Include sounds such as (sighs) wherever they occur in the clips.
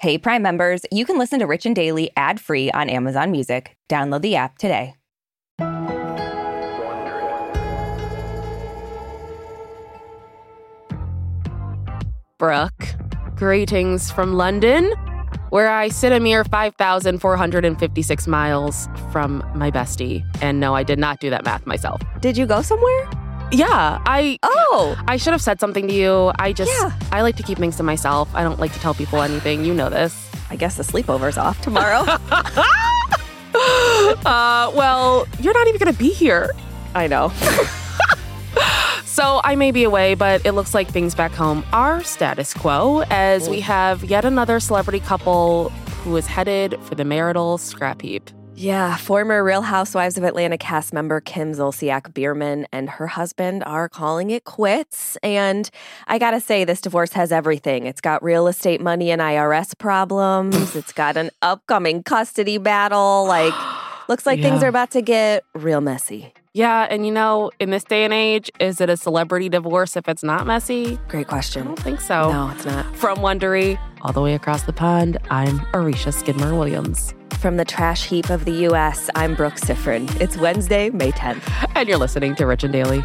Hey, Prime members, you can listen to Rich and Daily ad free on Amazon Music. Download the app today. Brooke, greetings from London, where I sit a mere 5,456 miles from my bestie. And no, I did not do that math myself. Did you go somewhere? Yeah, I. Oh, I should have said something to you. I just. Yeah. I like to keep things to myself. I don't like to tell people anything. You know this. I guess the sleepover's off tomorrow. (laughs) uh, well, you're not even going to be here. I know. (laughs) So I may be away, but it looks like things back home are status quo as we have yet another celebrity couple who is headed for the marital scrap heap. Yeah, former Real Housewives of Atlanta cast member Kim Zolciak Biermann and her husband are calling it quits. And I gotta say, this divorce has everything. It's got real estate money and IRS problems, it's got an upcoming custody battle. Like, looks like things are about to get real messy. Yeah, and you know, in this day and age, is it a celebrity divorce if it's not messy? Great question. I don't think so. No, it's not. From Wondery, all the way across the pond, I'm Aricia Skidmore Williams. From the trash heap of the U.S., I'm Brooke Siffrinn. It's Wednesday, May 10th. And you're listening to Rich and Daily.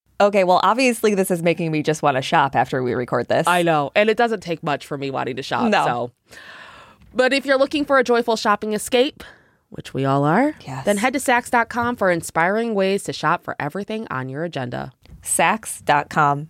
Okay, well, obviously, this is making me just want to shop after we record this. I know, and it doesn't take much for me wanting to shop. No. So, but if you're looking for a joyful shopping escape, which we all are, Yes. then head to Saks.com for inspiring ways to shop for everything on your agenda. Saks.com.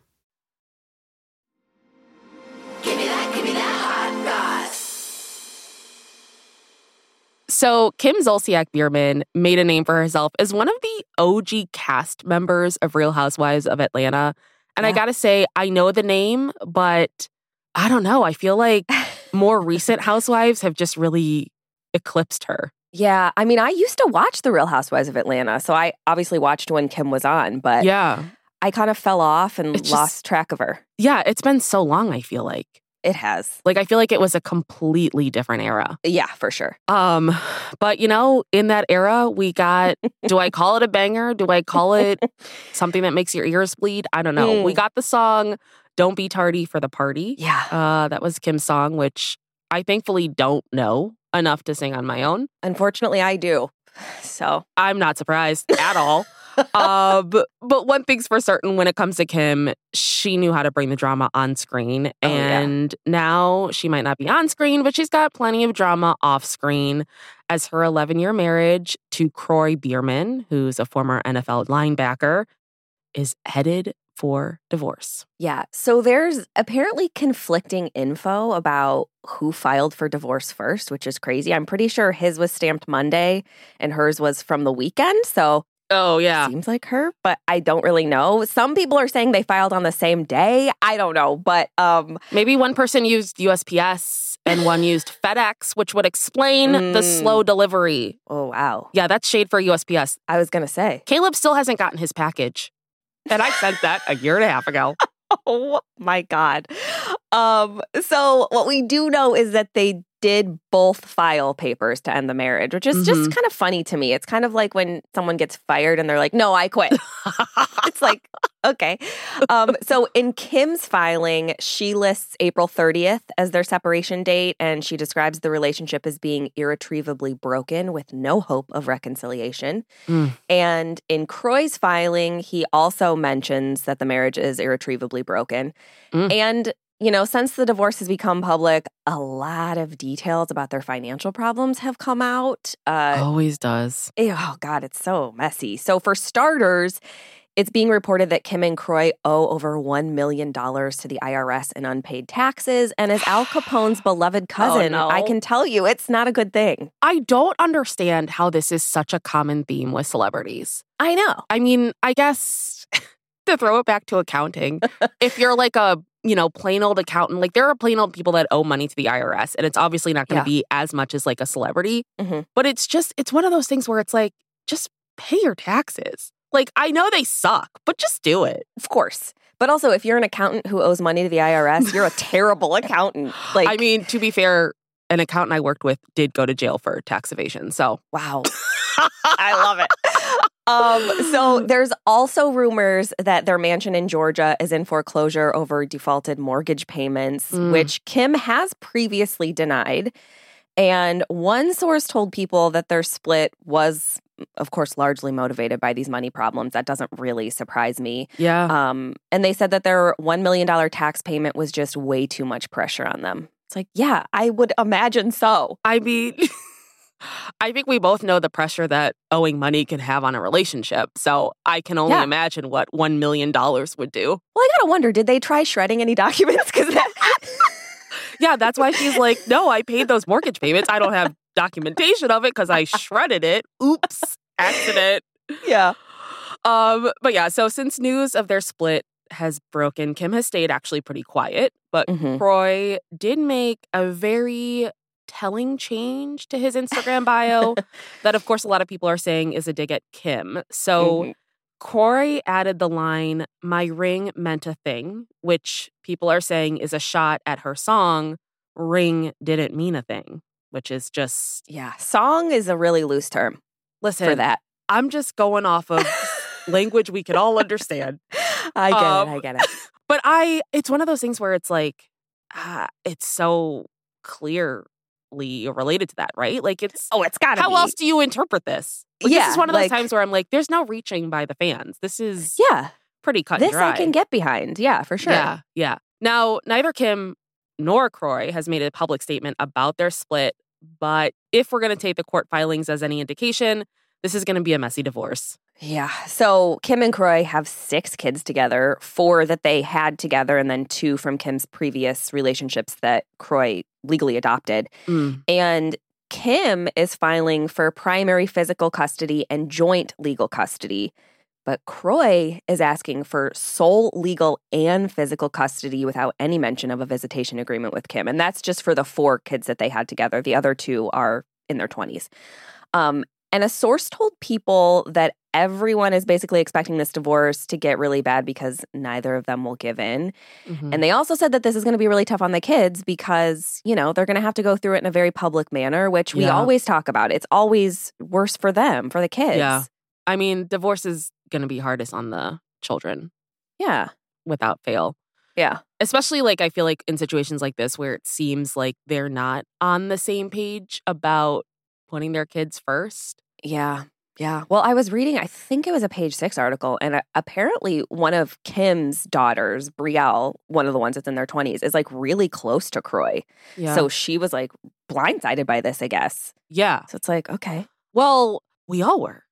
So, Kim Zolciak Biermann made a name for herself as one of the OG cast members of Real Housewives of Atlanta. And I gotta say, I know the name, but I don't know. I feel like (laughs) more recent housewives have just really eclipsed her. Yeah, I mean, I used to watch The Real Housewives of Atlanta, so I obviously watched when Kim was on, but Yeah. I kind of fell off and It's just- lost track of her. Yeah, it's been so long, I feel like. It has. Like I feel like it was a completely different era. Yeah, for sure. Um, but you know, in that era, we got (laughs) do I call it a banger? Do I call it (laughs) something that makes your ears bleed? I don't know. We Mm. got the song Don't Be Tardy for the Party. Yeah. Uh, that was Kim's song, which I thankfully don't know enough to sing on my own. Unfortunately, I do. (sighs) So, I'm not surprised at all. Uh, but, but one thing's for certain when it comes to Kim, she knew how to bring the drama on screen. Oh, yeah. and now she might not be on screen, but she's got plenty of drama off screen as her 11 year marriage to Kroy Biermann, who's a former NFL linebacker, is headed for divorce. yeah. So, there's apparently conflicting info about who filed for divorce first, which is crazy. I'm pretty sure his was stamped Monday and hers was from the weekend. So, Oh, yeah. seems like her, but I don't really know. Some people are saying they filed on the same day. I don't know, but um Maybe one person used USPS and (sighs) one used FedEx, which would explain the Mm. slow delivery. oh wow. Yeah, that's shade for USPS. I was going to say. Caleb still hasn't gotten his package. And I sent that a year and a half ago. (laughs) Oh my god. Um so what we do know is that they did both file papers to end the marriage, which is just Mhm. kind of funny to me. It's kind of like when someone gets fired and they're like, no, I quit. (laughs) it's like, okay. Um, so in Kim's filing, she lists April 30th as their separation date, and she describes the relationship as being irretrievably broken with no hope of reconciliation. Mm. And in Kroy's filing, he also mentions that the marriage is irretrievably broken. Mm. And you know, since the divorce has become public, a lot of details about their financial problems have come out. Uh, Always does. Oh, God, it's so messy. So, for starters, it's being reported that Kim and Kroy owe over $1 million to the IRS in unpaid taxes. And as Al Capone's (sighs) beloved cousin, no. I can tell you it's not a good thing. I don't understand how this is such a common theme with celebrities. I know. I mean, I guess to throw it back to accounting, if you're like a you know plain old accountant, like there are plain old people that owe money to the IRS, and it's obviously not going to Yeah. be as much as like a celebrity. Mhm. But it's just it's one of those things where it's like just pay your taxes. Like I know they suck, but just do it. Of course. But also, if you're an accountant who owes money to the IRS, you're a terrible (laughs) accountant. Like, I mean, to be fair, an accountant I worked with did go to jail for tax evasion. So wow. (laughs) I love it. Um, so (gasps) there's also rumors that their mansion in Georgia is in foreclosure over defaulted mortgage payments, Mm. which Kim has previously denied. And one source told people that their split was, of course, largely motivated by these money problems. That doesn't really surprise me. yeah, Um, and they said that their $1 million tax payment was just way too much pressure on them. It's like, yeah, I would imagine so. I mean, (laughs) I think we both know the pressure that owing money can have on a relationship. So I can only Yeah. imagine what $1 million would do. Well, I gotta wonder, did they try shredding any documents? Because that. (laughs) Yeah, that's why she's like, no, I paid those mortgage payments. I don't have documentation of it because I shredded it. Oops, accident. yeah. Um, but yeah, so since news of their split has broken, Kim has stayed actually pretty quiet. But Mhm. Kroy did make a very telling change to his Instagram bio (laughs) that, of course, a lot of people are saying is a dig at Kim. So Mhm. Kroy added the line, My ring meant a thing, which people are saying is a shot at her song, Ring Didn't Mean a Thing, which is just, Yeah. Song is a really loose term listen, for that. I'm just going off of (laughs) language we can all understand. I get Um, it. I get it. (laughs) But I, it's one of those things where it's like, ah, it's so clearly related to that, right? Like it's, Oh, it's gotta how be. else do you interpret this? Like, this is one of those like- times where I'm like, there's no reaching by the fans. This is Yeah. pretty cut This dry. I can get behind. Yeah, for sure. Yeah, yeah. Now, neither Kim nor Kroy has made a public statement about their split, but if we're going to take the court filings as any indication, this is going to be a messy divorce. Yeah. So Kim and Kroy have six kids together, four that they had together, and then two from Kim's previous relationships that Kroy legally adopted. Mm. And Kim is filing for primary physical custody and joint legal custody. But Kroy is asking for sole legal and physical custody without any mention of a visitation agreement with Kim. And that's just for the four kids that they had together. The other two are in their 20s. Um, and a source told people that everyone is basically expecting this divorce to get really bad because neither of them will give in. Mhm. And they also said that this is going to be really tough on the kids because, you know, they're going to have to go through it in a very public manner, which we Yeah. always talk about. It's always worse for them, for the kids. Yeah. I mean, divorce is going to be hardest on the children Yeah. without fail. Yeah. Especially like I feel like in situations like this where it seems like they're not on the same page about putting their kids first. Yeah. Yeah. Well, I was reading, I think it was a page six article, and uh, apparently one of Kim's daughters, Brielle, one of the ones that's in their 20s, is like really close to Kroy. Yeah. So she was like blindsided by this, I guess. yeah. So it's like, okay. Well, we all were.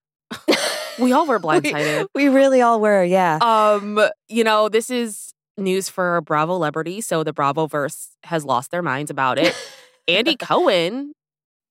(laughs) we all were blindsided. We, we really all were. Yeah. Um, you know, this is news for Bravo Celebrity, so the Bravo verse has lost their minds about it. (laughs) Andy Cohen,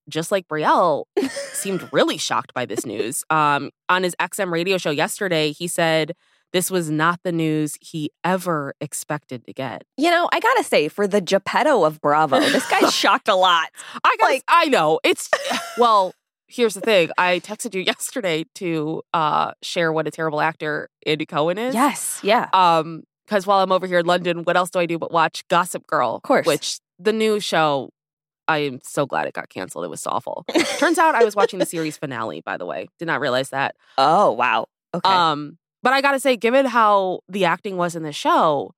just like Brielle, seemed (laughs) really shocked by this news. Um, on his XM radio show yesterday, he said this was not the news he ever expected to get. You know, I gotta say, for the Geppetto of Bravo, this guy's (laughs) shocked a lot. I guess Like- I know it's (laughs) well. Here's the thing. I texted you yesterday to uh, share what a terrible actor Andy Cohen is. Yes, yeah. Um, because while I'm over here in London, what else do I do but watch Gossip Girl? Of course. Which the new show I am so glad it got canceled. It was so awful. Turns out I was (laughs) watching the series finale, by the way. Did not realize that. Oh, wow. Okay. Um, but I gotta say, given how the acting was in the show,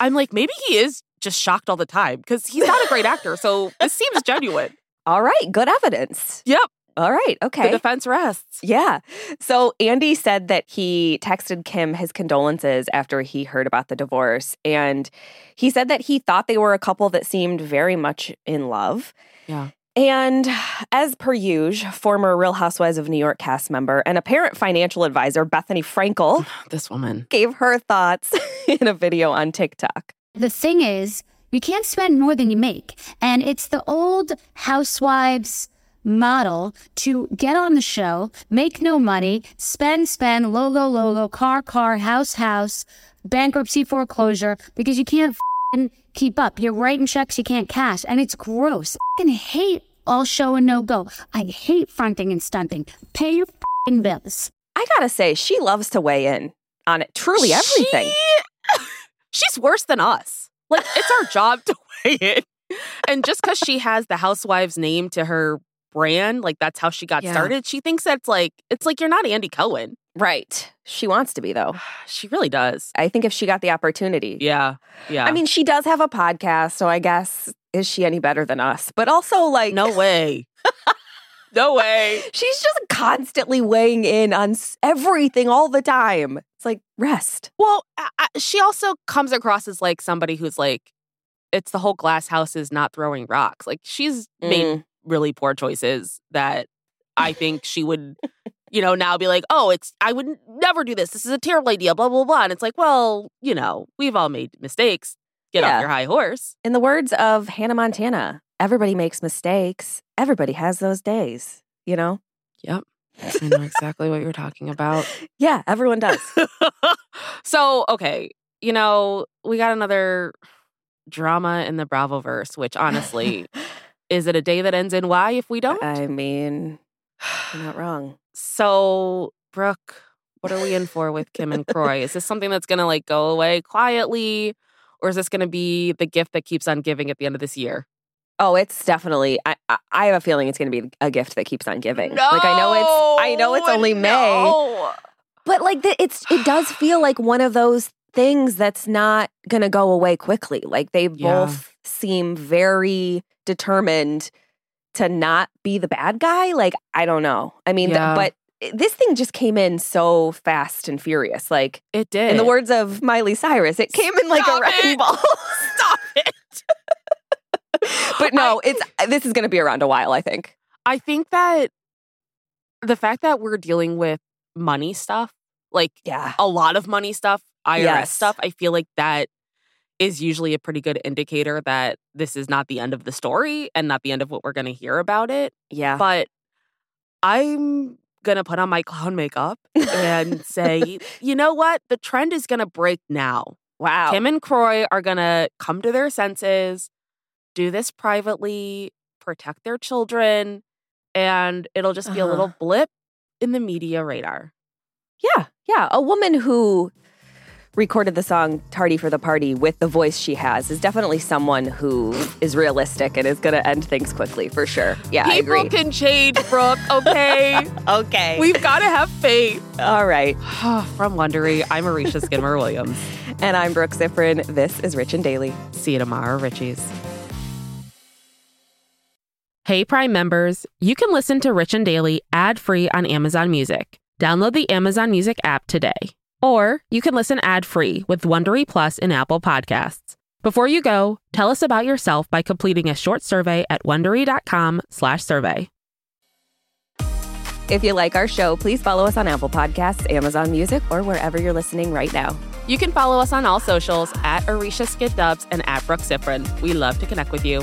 I'm like, maybe he is just shocked all the time because he's not a great actor. So this seems genuine. (laughs) All right. Good evidence. Yep. All right. Okay. The defense rests. Yeah. So Andy said that he texted Kim his condolences after he heard about the divorce. And he said that he thought they were a couple that seemed very much in love. Yeah. And as per usual, former Real Housewives of New York cast member and apparent financial advisor Bethenny Frankel (sighs) This woman. gave her thoughts (laughs) in a video on TikTok. The thing is, you can't spend more than you make. And it's the old housewives model to get on the show, make no money, spend, spend, logo, logo, car, car, house, house, bankruptcy, foreclosure, because you can't fing keep up. You're writing checks you can't cash. And it's gross. I fucking hate all show and no go. I hate fronting and stunting. Pay your fing bills. I gotta say, she loves to weigh in on it. Truly everything. She- (laughs) she's worse than us. Like, it's our job (laughs) to weigh in. And just because she has the housewives name to her brand, like that's how she got Yeah. started, she thinks that's like, it's like you're not Andy Cohen. Right. She wants to be, though. (sighs) She really does. I think if she got the opportunity. Yeah. Yeah. I mean, she does have a podcast, so I guess is she any better than us? But also, like, no way. (laughs) no way. she's just constantly weighing in on everything all the time. It's like rest. Well, I, I- she also comes across as like somebody who's like, it's the whole glass house is not throwing rocks. Like she's made Mm. Really poor choices that I think she would, (laughs) you know, now be like, oh, it's, I would never do this. This is a terrible idea, blah, blah, blah. And it's like, well, you know, we've all made mistakes. Get Yeah. off your high horse. In the words of Hannah Montana, everybody makes mistakes. Everybody has those days. You know? Yep. I know (laughs) exactly what you're talking about. Yeah, everyone does. (laughs) so, okay, you know, we got another drama in the Bravo verse, which honestly, is it a day that ends in Y if we don't? I mean, you're not (sighs) wrong. So, Brooke, what are we in for with Kim and Kroy? Is this something that's going to like go away quietly? Or is this going to be the gift that keeps on giving at the end of this year? Oh, it's definitely. I I- have a feeling it's going to be a gift that keeps on giving. like I know it's. I know it's only May, but like the, it's. It does (sighs) feel like one of those things that's not going to go away quickly. Like they Yeah. both seem very determined to not be the bad guy. Like I don't know. I mean, th- but eh, this thing just came in so fast and furious. Like It did. in the words of Miley Cyrus, it came in like a Stop wrecking ball. (laughs) Stop it. (laughs) but no, it's eh, this is going to be around a while. I think. I think that the fact that we're dealing with money stuff, like Yeah. a lot of money stuff, IRS Yes. stuff, I feel like that is usually a pretty good indicator that this is not the end of the story and not the end of what we're going to hear about it. Yeah. But I'm going to put on my clown makeup and say, (laughs) you know what? The trend is going to break now. wow. Kim and Kroy are going to come to their senses, do this privately, protect their children, and it'll just be a Uh-huh. little blip in the media radar. Yeah, yeah. A woman who recorded the song Tardy for the Party with the voice she has is definitely someone who is realistic and is going to end things quickly for sure. Yeah, I People agree. can change, Brooke, okay? (laughs) okay. We've got to have faith. All right. (sighs) From Wondery, I'm Aricia Skidmore Williams. (laughs) And I'm Brooke Siffrinn. This is Rich and Daily. See you tomorrow, Richies. Hey, Prime members, you can listen to Rich and Daily ad free on Amazon Music. Download the Amazon Music app today. Or you can listen ad free with Wondery Plus in Apple Podcasts. Before you go, tell us about yourself by completing a short survey at wondery.com/slash survey. If you like our show, please follow us on Apple Podcasts, Amazon Music, or wherever you're listening right now. You can follow us on all socials at Aricia Skid Dubs and at Brooke Siffrinn. We love to connect with you.